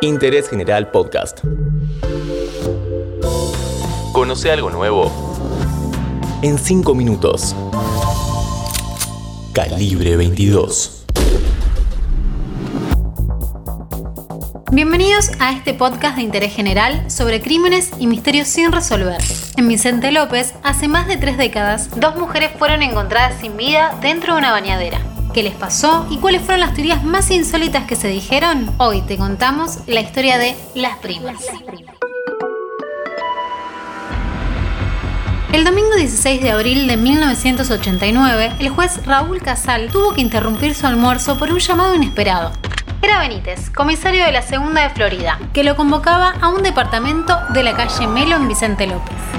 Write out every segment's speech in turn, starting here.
Interés General Podcast. Conoce algo nuevo en 5 minutos. Calibre 22. Bienvenidos a este podcast de interés general sobre crímenes y misterios sin resolver. En Vicente López, hace más de tres décadas, dos mujeres fueron encontradas sin vida dentro de una bañadera. ¿Qué les pasó y cuáles fueron las teorías más insólitas que se dijeron? Hoy te contamos la historia de las primas. El domingo 16 de abril de 1989, el juez Raúl Casal tuvo que interrumpir su almuerzo por un llamado inesperado. Era Benítez, comisario de la Segunda de Florida, que lo convocaba a un departamento de la calle Melo en Vicente López.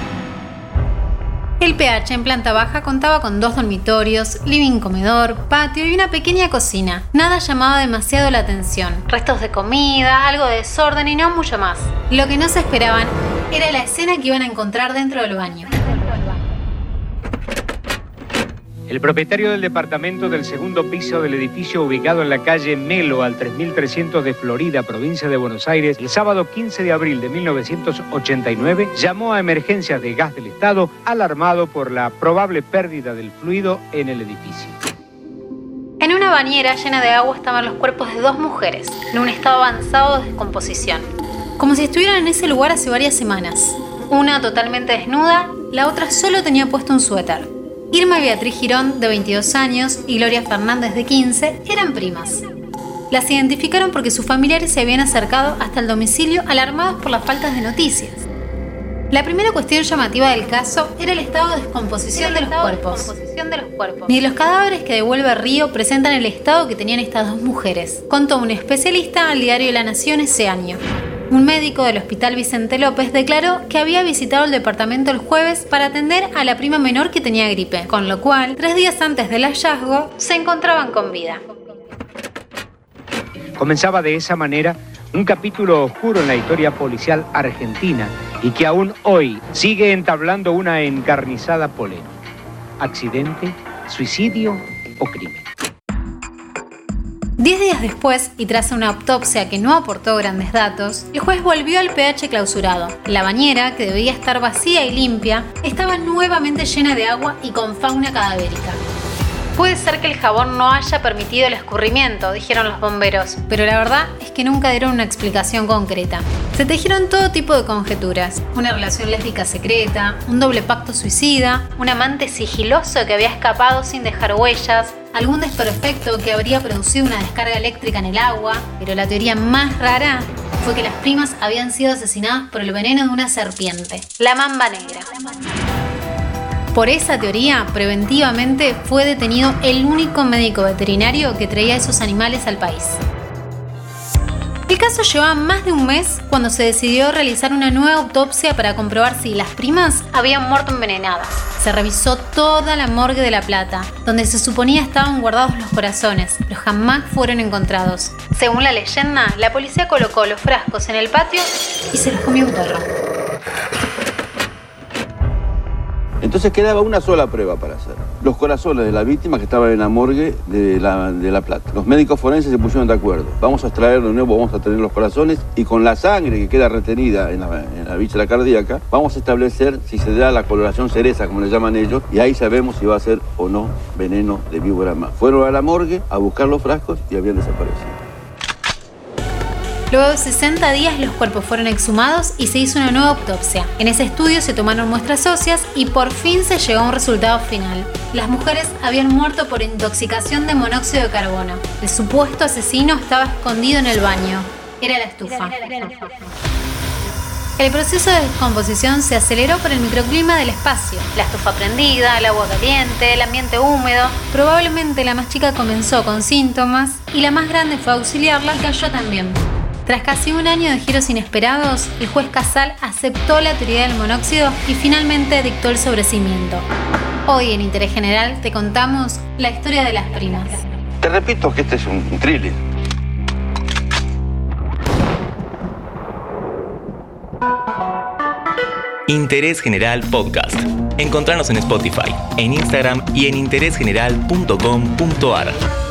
El PH en planta baja contaba con dos dormitorios, living comedor, patio y una pequeña cocina. Nada llamaba demasiado la atención. Restos de comida, algo de desorden y no mucho más. Lo que no se esperaban era la escena que iban a encontrar dentro del baño. El propietario del departamento del segundo piso del edificio ubicado en la calle Melo al 3300 de Florida, provincia de Buenos Aires, el sábado 15 de abril de 1989, llamó a emergencias de gas del Estado alarmado por la probable pérdida del fluido en el edificio. En una bañera llena de agua estaban los cuerpos de dos mujeres, en un estado avanzado de descomposición, como si estuvieran en ese lugar hace varias semanas. Una totalmente desnuda, la otra solo tenía puesto un suéter. Irma Beatriz Girón, de 22 años, y Gloria Fernández, de 15, eran primas. Las identificaron porque sus familiares se habían acercado hasta el domicilio alarmados por las faltas de noticias. La primera cuestión llamativa del caso era el estado de descomposición, de, los cuerpos. Ni los cadáveres que devuelve Río presentan el estado que tenían estas dos mujeres, contó un especialista al diario La Nación ese año. Un médico del Hospital Vicente López declaró que había visitado el departamento el jueves para atender a la prima menor que tenía gripe, con lo cual, tres días antes del hallazgo, se encontraban con vida. Comenzaba de esa manera un capítulo oscuro en la historia policial argentina y que aún hoy sigue entablando una encarnizada polémica. ¿Accidente, suicidio o crimen? Diez días después, y tras una autopsia que no aportó grandes datos, el juez volvió al pH clausurado. La bañera, que debía estar vacía y limpia, estaba nuevamente llena de agua y con fauna cadavérica. Puede ser que el jabón no haya permitido el escurrimiento, dijeron los bomberos, pero la verdad es que nunca dieron una explicación concreta. Se tejieron todo tipo de conjeturas, una relación lésbica secreta, un doble pacto suicida, un amante sigiloso que había escapado sin dejar huellas, algún desperfecto que habría producido una descarga eléctrica en el agua, pero la teoría más rara fue que las primas habían sido asesinadas por el veneno de una serpiente, la mamba negra. Por esa teoría, preventivamente fue detenido el único médico veterinario que traía esos animales al país. El caso llevaba más de un mes cuando se decidió realizar una nueva autopsia para comprobar si las primas habían muerto envenenadas. Se revisó toda la morgue de La Plata, donde se suponía estaban guardados los corazones, pero jamás fueron encontrados. Según la leyenda, la policía colocó los frascos en el patio y se los comió un perro. Entonces quedaba una sola prueba para hacer. Los corazones de la víctima que estaban en la morgue de la, de la Plata. Los médicos forenses se pusieron de acuerdo. Vamos a extraer de nuevo, vamos a tener los corazones y con la sangre que queda retenida en la, en la cardíaca, vamos a establecer si se da la coloración cereza, como le llaman ellos, y ahí sabemos si va a ser o no veneno de víbora más. Fueron a la morgue a buscar los frascos y habían desaparecido. Luego de 60 días los cuerpos fueron exhumados y se hizo una nueva autopsia. En ese estudio se tomaron muestras óseas y por fin se llegó a un resultado final. Las mujeres habían muerto por intoxicación de monóxido de carbono. El supuesto asesino estaba escondido en el baño. Era la estufa. El proceso de descomposición se aceleró por el microclima del espacio. La estufa prendida, el agua caliente, el ambiente húmedo. Probablemente la más chica comenzó con síntomas y la más grande fue a auxiliarla y cayó también. Tras casi un año de giros inesperados, el juez Casal aceptó la teoría del monóxido y finalmente dictó el sobrecimiento. Hoy en Interés General te contamos la historia de las primas. Te repito que este es un thriller. Interés General Podcast. Encontrarnos en Spotify, en Instagram y en interésgeneral.com.ar.